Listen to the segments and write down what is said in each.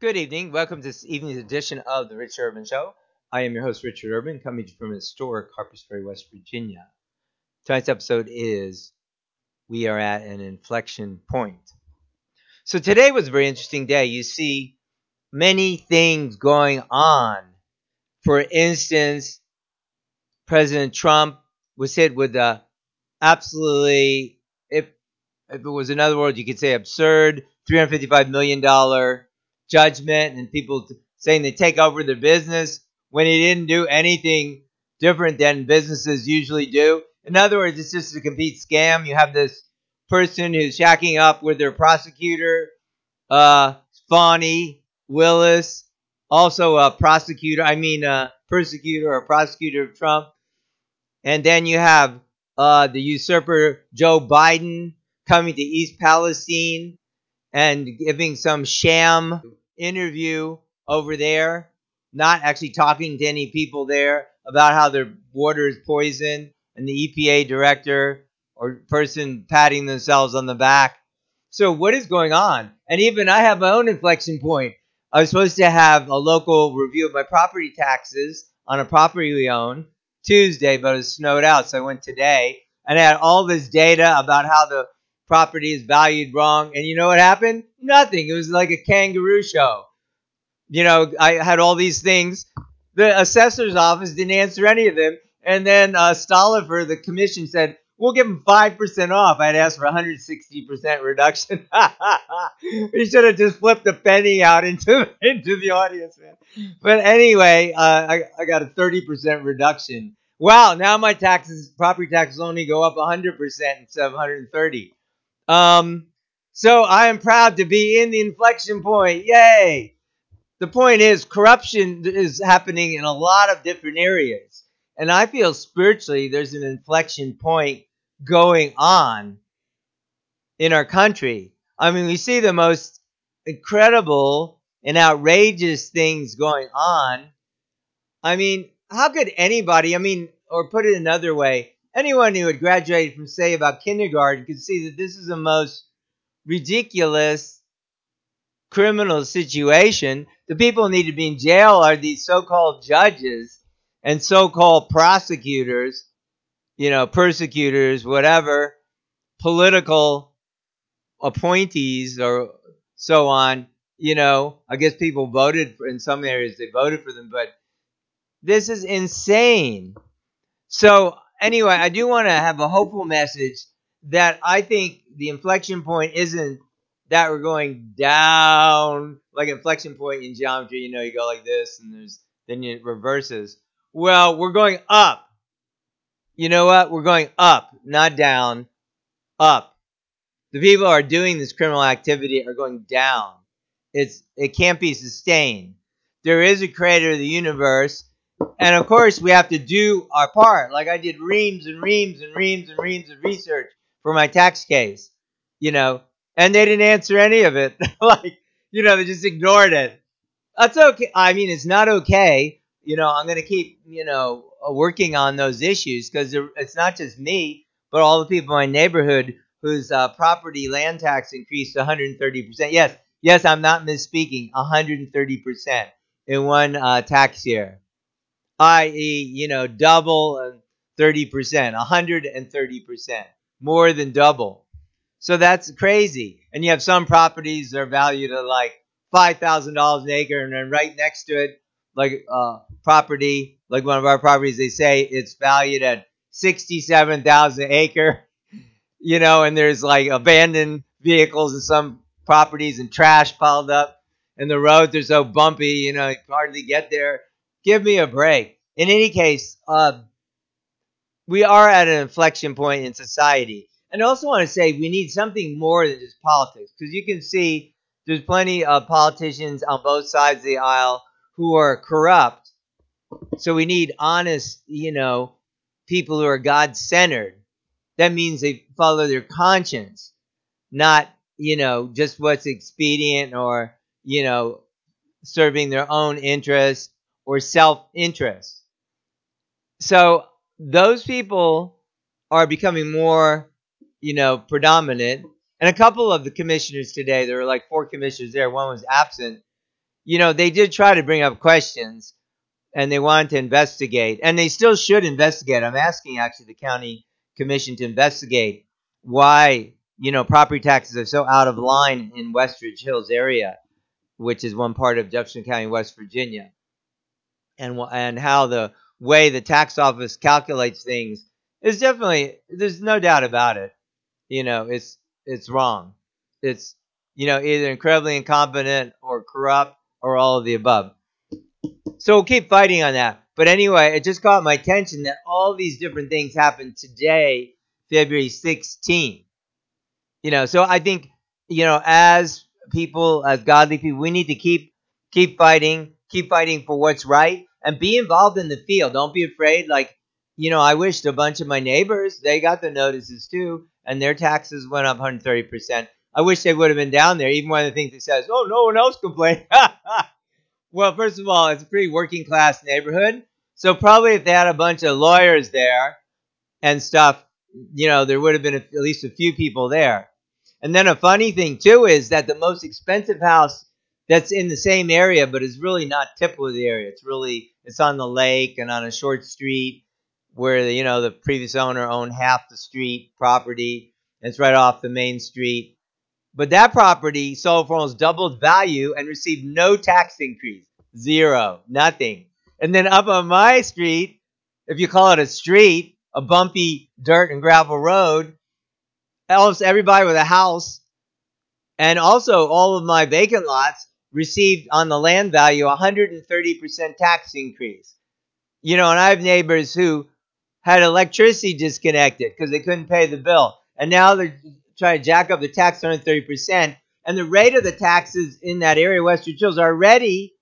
Good evening. Welcome to this evening's edition of the Richard Urban Show. I am your host, Richard Urban, coming to you from historic Harpers Ferry, West Virginia. Tonight's episode is We Are at an Inflection Point. So today was a very interesting day. You see many things going on. For instance, President Trump was hit with a absolutely, if, if it was another word, you could say absurd $355 million judgment and people saying they take over their business when he didn't do anything different than businesses usually do. In other words, it's just a complete scam. You have this person who's shacking up with their prosecutor, uh, Fani Willis, also a prosecutor, I mean, a persecutor or prosecutor of Trump. And then you have uh, the usurper Joe Biden coming to East Palestine and giving some sham interview over there, not actually talking to any people there about how their water is poisoned, and the EPA director or person patting themselves on the back. So, what is going on? And even I have my own inflection point. I was supposed to have a local review of my property taxes on a property we own Tuesday, but it snowed out, so I went today. And I had all this data about how the property is valued wrong. And you know what happened? Nothing. It was like a kangaroo show. You know, I had all these things. The assessor's office didn't answer any of them. And then uh, Stoliver, the commission, said, we'll give him 5% off. I'd asked for 160% reduction. we should have just flipped a penny out into, into the audience, man. But anyway, uh, I, I got a 30% reduction. Wow, now my taxes, property taxes only go up 100% instead of 130. Um, so I am proud to be in the inflection point. Yay! The point is, corruption is happening in a lot of different areas. And I feel spiritually there's an inflection point going on in our country. I mean, we see the most incredible and outrageous things going on. I mean, how could anybody, I mean, or put it another way, anyone who had graduated from, say, about kindergarten could see that this is the most ridiculous criminal situation. The people who need to be in jail are these so called judges and so called prosecutors, you know, persecutors, whatever, political appointees or so on. You know, I guess people voted for, in some areas, they voted for them, but this is insane. So, anyway, I do want to have a hopeful message that I think the inflection point isn't that we're going down like inflection point in geometry. You know, you go like this, and there's then it reverses. Well, we're going up. You know what? We're going up, not down. Up. The people who are doing this criminal activity are going down. It's it can't be sustained. There is a creator of the universe, and of course we have to do our part. Like I did reams and reams and reams and reams of research for my tax case, you know, and they didn't answer any of it. like, you know, they just ignored it. That's okay. I mean, it's not okay. You know, I'm going to keep, you know, working on those issues because it's not just me, but all the people in my neighborhood whose uh, property land tax increased 130%. Yes, yes, I'm not misspeaking. 130% in one uh, tax year, i.e., you know, double and 30%, 130%, more than double. So that's crazy. And you have some properties that are valued at like five thousand dollars an acre, and then right next to it, like a property, like one of our properties, they say it's valued at sixty-seven thousand acre. You know, and there's like abandoned vehicles in some properties and trash piled up, and the roads are so bumpy, you know, you hardly get there. Give me a break. In any case, uh, we are at an inflection point in society and I also want to say we need something more than just politics because you can see there's plenty of politicians on both sides of the aisle who are corrupt. So we need honest, you know, people who are God centered. That means they follow their conscience, not, you know, just what's expedient or, you know, serving their own interest or self interest. So those people are becoming more you know, predominant. And a couple of the commissioners today, there were like four commissioners there. One was absent. you know, they did try to bring up questions and they wanted to investigate, and they still should investigate. I'm asking actually the county commission to investigate why, you know, property taxes are so out of line in Westridge Hills area, which is one part of Jefferson County, West Virginia, and and how the way the tax office calculates things is definitely there's no doubt about it. You know, it's it's wrong. It's you know either incredibly incompetent or corrupt or all of the above. So we'll keep fighting on that. But anyway, it just caught my attention that all these different things happened today, February 16th. You know, so I think you know as people, as godly people, we need to keep keep fighting, keep fighting for what's right, and be involved in the field. Don't be afraid. Like you know, I wished a bunch of my neighbors they got the notices too, and their taxes went up 130 percent. I wish they would have been down there. Even one of the things that says, "Oh, no one else complained." well, first of all, it's a pretty working class neighborhood, so probably if they had a bunch of lawyers there and stuff, you know, there would have been at least a few people there. And then a funny thing too is that the most expensive house that's in the same area, but is really not typical of the area. It's really it's on the lake and on a short street where the, you know the previous owner owned half the street property. It's right off the main street. But that property sold for almost doubled value and received no tax increase. Zero. Nothing. And then up on my street, if you call it a street, a bumpy dirt and gravel road, almost everybody with a house and also all of my vacant lots received on the land value 130% tax increase. You know, and I have neighbors who had electricity disconnected because they couldn't pay the bill. And now they're trying to jack up the tax 130%. And the rate of the taxes in that area, Western Hills, are already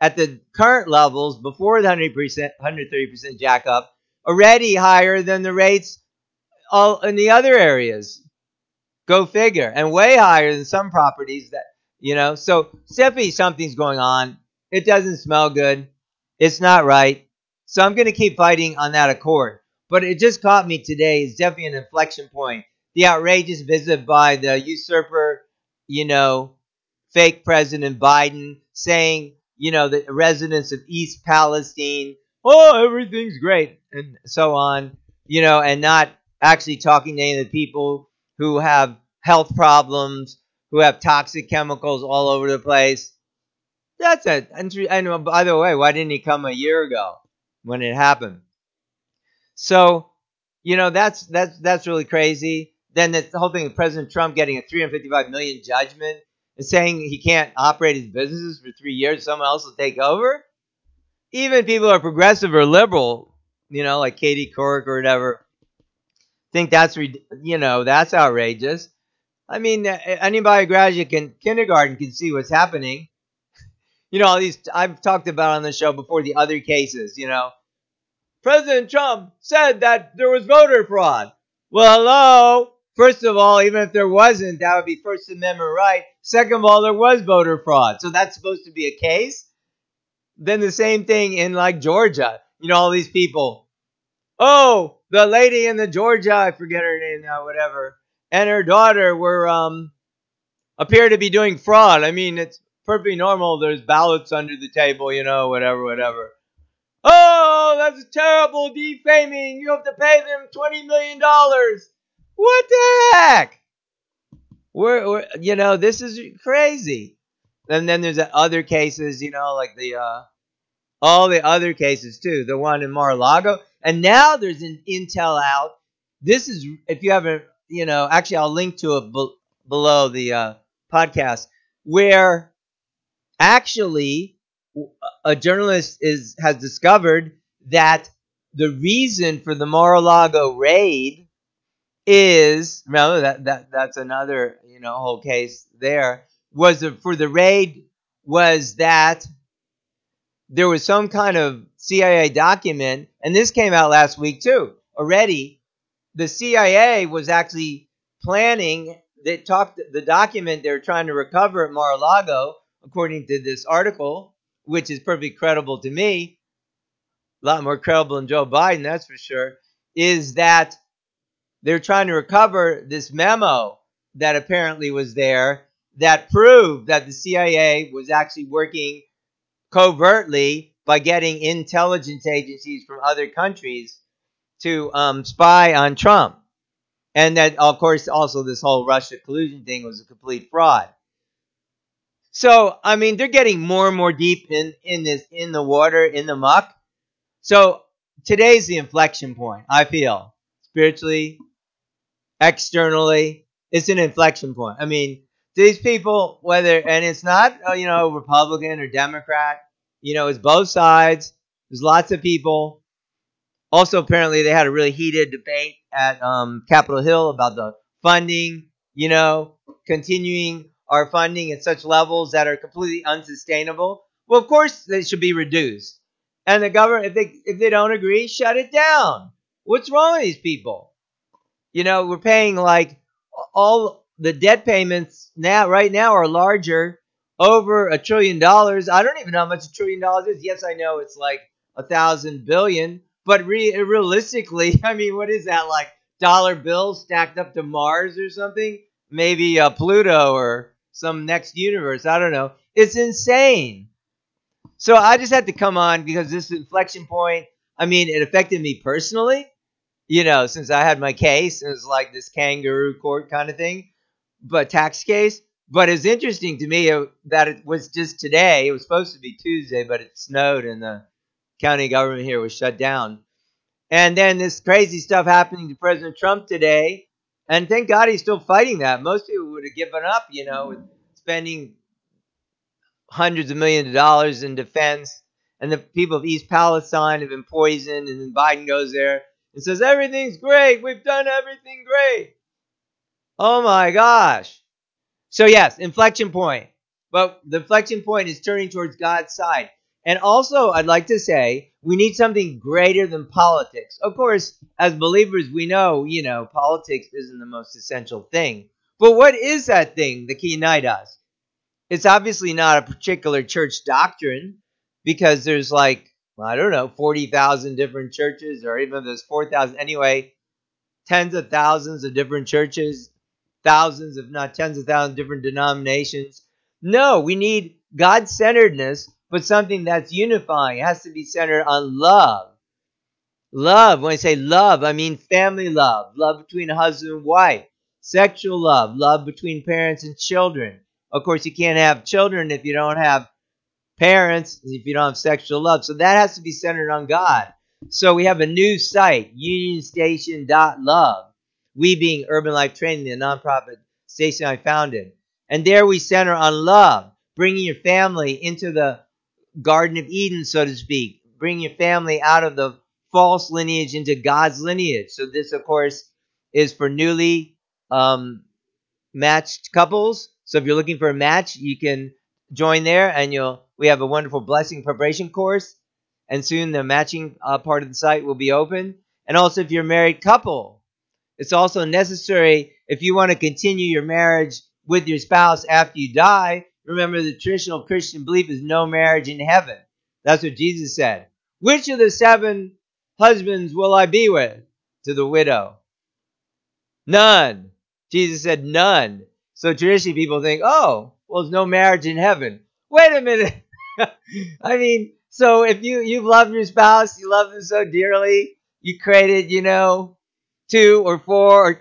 at the current levels before the 100%, 130% jack up, already higher than the rates all in the other areas. Go figure. And way higher than some properties that, you know. So definitely something's going on. It doesn't smell good. It's not right. So I'm going to keep fighting on that accord. But it just caught me today. It's definitely an inflection point. The outrageous visit by the usurper, you know, fake President Biden saying, you know, the residents of East Palestine, oh, everything's great, and so on, you know, and not actually talking to any of the people who have health problems, who have toxic chemicals all over the place. That's it. And, and uh, by the way, why didn't he come a year ago when it happened? So, you know, that's that's that's really crazy. Then the whole thing of President Trump getting a 355 million judgment and saying he can't operate his businesses for three years, someone else will take over. Even people who are progressive or liberal, you know, like Katie Couric or whatever, think that's you know that's outrageous. I mean, uh, anybody who graduated in kindergarten can see what's happening. You know, all these I've talked about on the show before the other cases. You know, President Trump said that there was voter fraud. Well, hello. First of all, even if there wasn't, that would be First Amendment right. Second of all, there was voter fraud. So that's supposed to be a case. Then the same thing in like Georgia. You know, all these people. Oh, the lady in the Georgia, I forget her name now, whatever, and her daughter were um appear to be doing fraud. I mean, it's perfectly normal. There's ballots under the table, you know, whatever, whatever. Oh, that's a terrible defaming. You have to pay them $20 million. What the heck? We're, we're, you know, this is crazy. And then there's other cases, you know, like the, uh, all the other cases too. The one in Mar-a-Lago. And now there's an intel out. This is, if you haven't, you know, actually I'll link to it be- below the uh, podcast where actually a journalist is has discovered that the reason for the Mar-a-Lago raid is remember that that that's another you know whole case there was for the raid was that there was some kind of CIA document and this came out last week too already the CIA was actually planning they talked the document they're trying to recover at Mar-a-Lago according to this article which is perfectly credible to me, a lot more credible than Joe Biden, that's for sure, is that they're trying to recover this memo that apparently was there that proved that the CIA was actually working covertly by getting intelligence agencies from other countries to um, spy on Trump. And that, of course, also this whole Russia collusion thing was a complete fraud. So, I mean, they're getting more and more deep in, in this, in the water, in the muck. So today's the inflection point, I feel. Spiritually, externally, it's an inflection point. I mean, these people, whether, and it's not, uh, you know, Republican or Democrat, you know, it's both sides. There's lots of people. Also, apparently, they had a really heated debate at um, Capitol Hill about the funding, you know, continuing our funding at such levels that are completely unsustainable. Well, of course, they should be reduced. And the government, if they if they don't agree, shut it down. What's wrong with these people? You know, we're paying like all the debt payments now right now are larger over a trillion dollars. I don't even know how much a trillion dollars is. Yes, I know it's like a thousand billion, but re- realistically, I mean, what is that like dollar bills stacked up to Mars or something? Maybe uh, Pluto or some next universe. I don't know. It's insane. So I just had to come on because this inflection point, I mean, it affected me personally, you know, since I had my case. It was like this kangaroo court kind of thing, but tax case. But it's interesting to me uh, that it was just today. It was supposed to be Tuesday, but it snowed and the county government here was shut down. And then this crazy stuff happening to President Trump today. And thank God he's still fighting that. Most people would have given up, you know, with spending hundreds of millions of dollars in defense. And the people of East Palestine have been poisoned. And then Biden goes there and says, Everything's great. We've done everything great. Oh my gosh. So, yes, inflection point. But the inflection point is turning towards God's side. And also, I'd like to say we need something greater than politics. Of course, as believers, we know, you know, politics isn't the most essential thing. But what is that thing that can unite us? It's obviously not a particular church doctrine because there's like, well, I don't know, 40,000 different churches, or even if there's 4,000, anyway, tens of thousands of different churches, thousands, if not tens of thousands, different denominations. No, we need God centeredness but something that's unifying. It has to be centered on love. Love, when I say love, I mean family love, love between husband and wife, sexual love, love between parents and children. Of course, you can't have children if you don't have parents, if you don't have sexual love. So that has to be centered on God. So we have a new site, unionstation.love. We being Urban Life Training, the nonprofit station I founded. And there we center on love, bringing your family into the Garden of Eden, so to speak. Bring your family out of the false lineage into God's lineage. So this, of course, is for newly um, matched couples. So if you're looking for a match, you can join there, and you'll. We have a wonderful blessing preparation course, and soon the matching uh, part of the site will be open. And also, if you're a married couple, it's also necessary if you want to continue your marriage with your spouse after you die Remember, the traditional Christian belief is no marriage in heaven. That's what Jesus said. Which of the seven husbands will I be with? To the widow. None. Jesus said none. So traditionally people think, oh, well, there's no marriage in heaven. Wait a minute. I mean, so if you you've loved your spouse, you love them so dearly, you created, you know, two or four or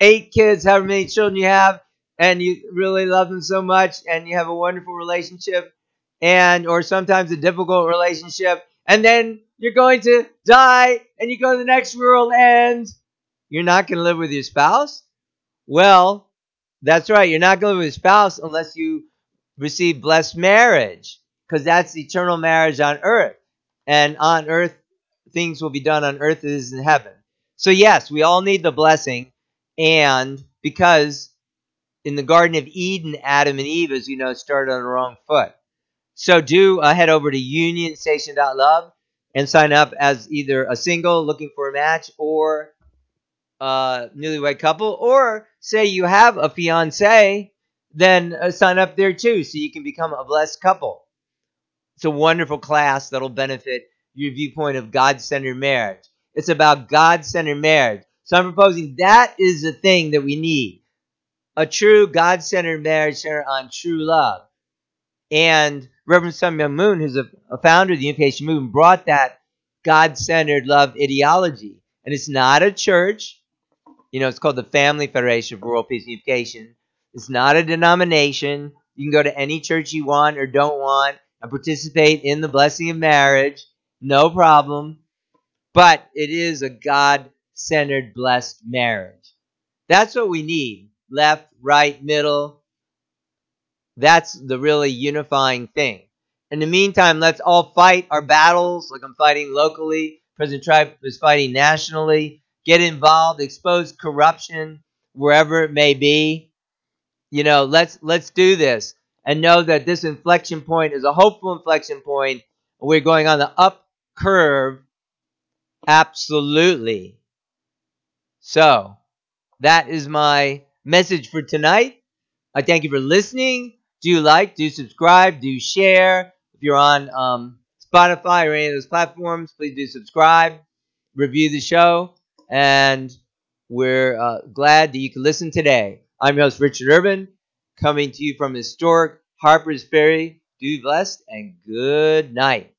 eight kids, however many children you have, and you really love them so much and you have a wonderful relationship and or sometimes a difficult relationship and then you're going to die and you go to the next world and you're not going to live with your spouse? Well that's right you're not going to live with your spouse unless you receive blessed marriage because that's eternal marriage on earth and on earth things will be done on earth as in heaven. So yes we all need the blessing and because in the Garden of Eden, Adam and Eve, as you know, started on the wrong foot. So do uh, head over to unionstation.love and sign up as either a single looking for a match or a newlywed couple, or say you have a fiance, then uh, sign up there too so you can become a blessed couple. It's a wonderful class that'll benefit your viewpoint of God centered marriage. It's about God centered marriage. So I'm proposing that is the thing that we need a true God centered marriage centered on true love. And Reverend Myung Moon, who's a, a founder of the Unification Movement, brought that God-centered love ideology. And it's not a church. You know, it's called the Family Federation for World Peace and Unification. It's not a denomination. You can go to any church you want or don't want and participate in the blessing of marriage. No problem. But it is a God centered, blessed marriage. That's what we need. Left, right, middle. That's the really unifying thing. In the meantime, let's all fight our battles like I'm fighting locally. President Trump is fighting nationally. Get involved, expose corruption wherever it may be. You know, let's let's do this and know that this inflection point is a hopeful inflection point. We're going on the up curve. Absolutely. So, that is my message for tonight. I thank you for listening. Do like, do subscribe, do share. If you're on um, Spotify or any of those platforms, please do subscribe, review the show, and we're uh, glad that you can listen today. I'm your host, Richard Urban, coming to you from historic Harper's Ferry. Do blessed and good night.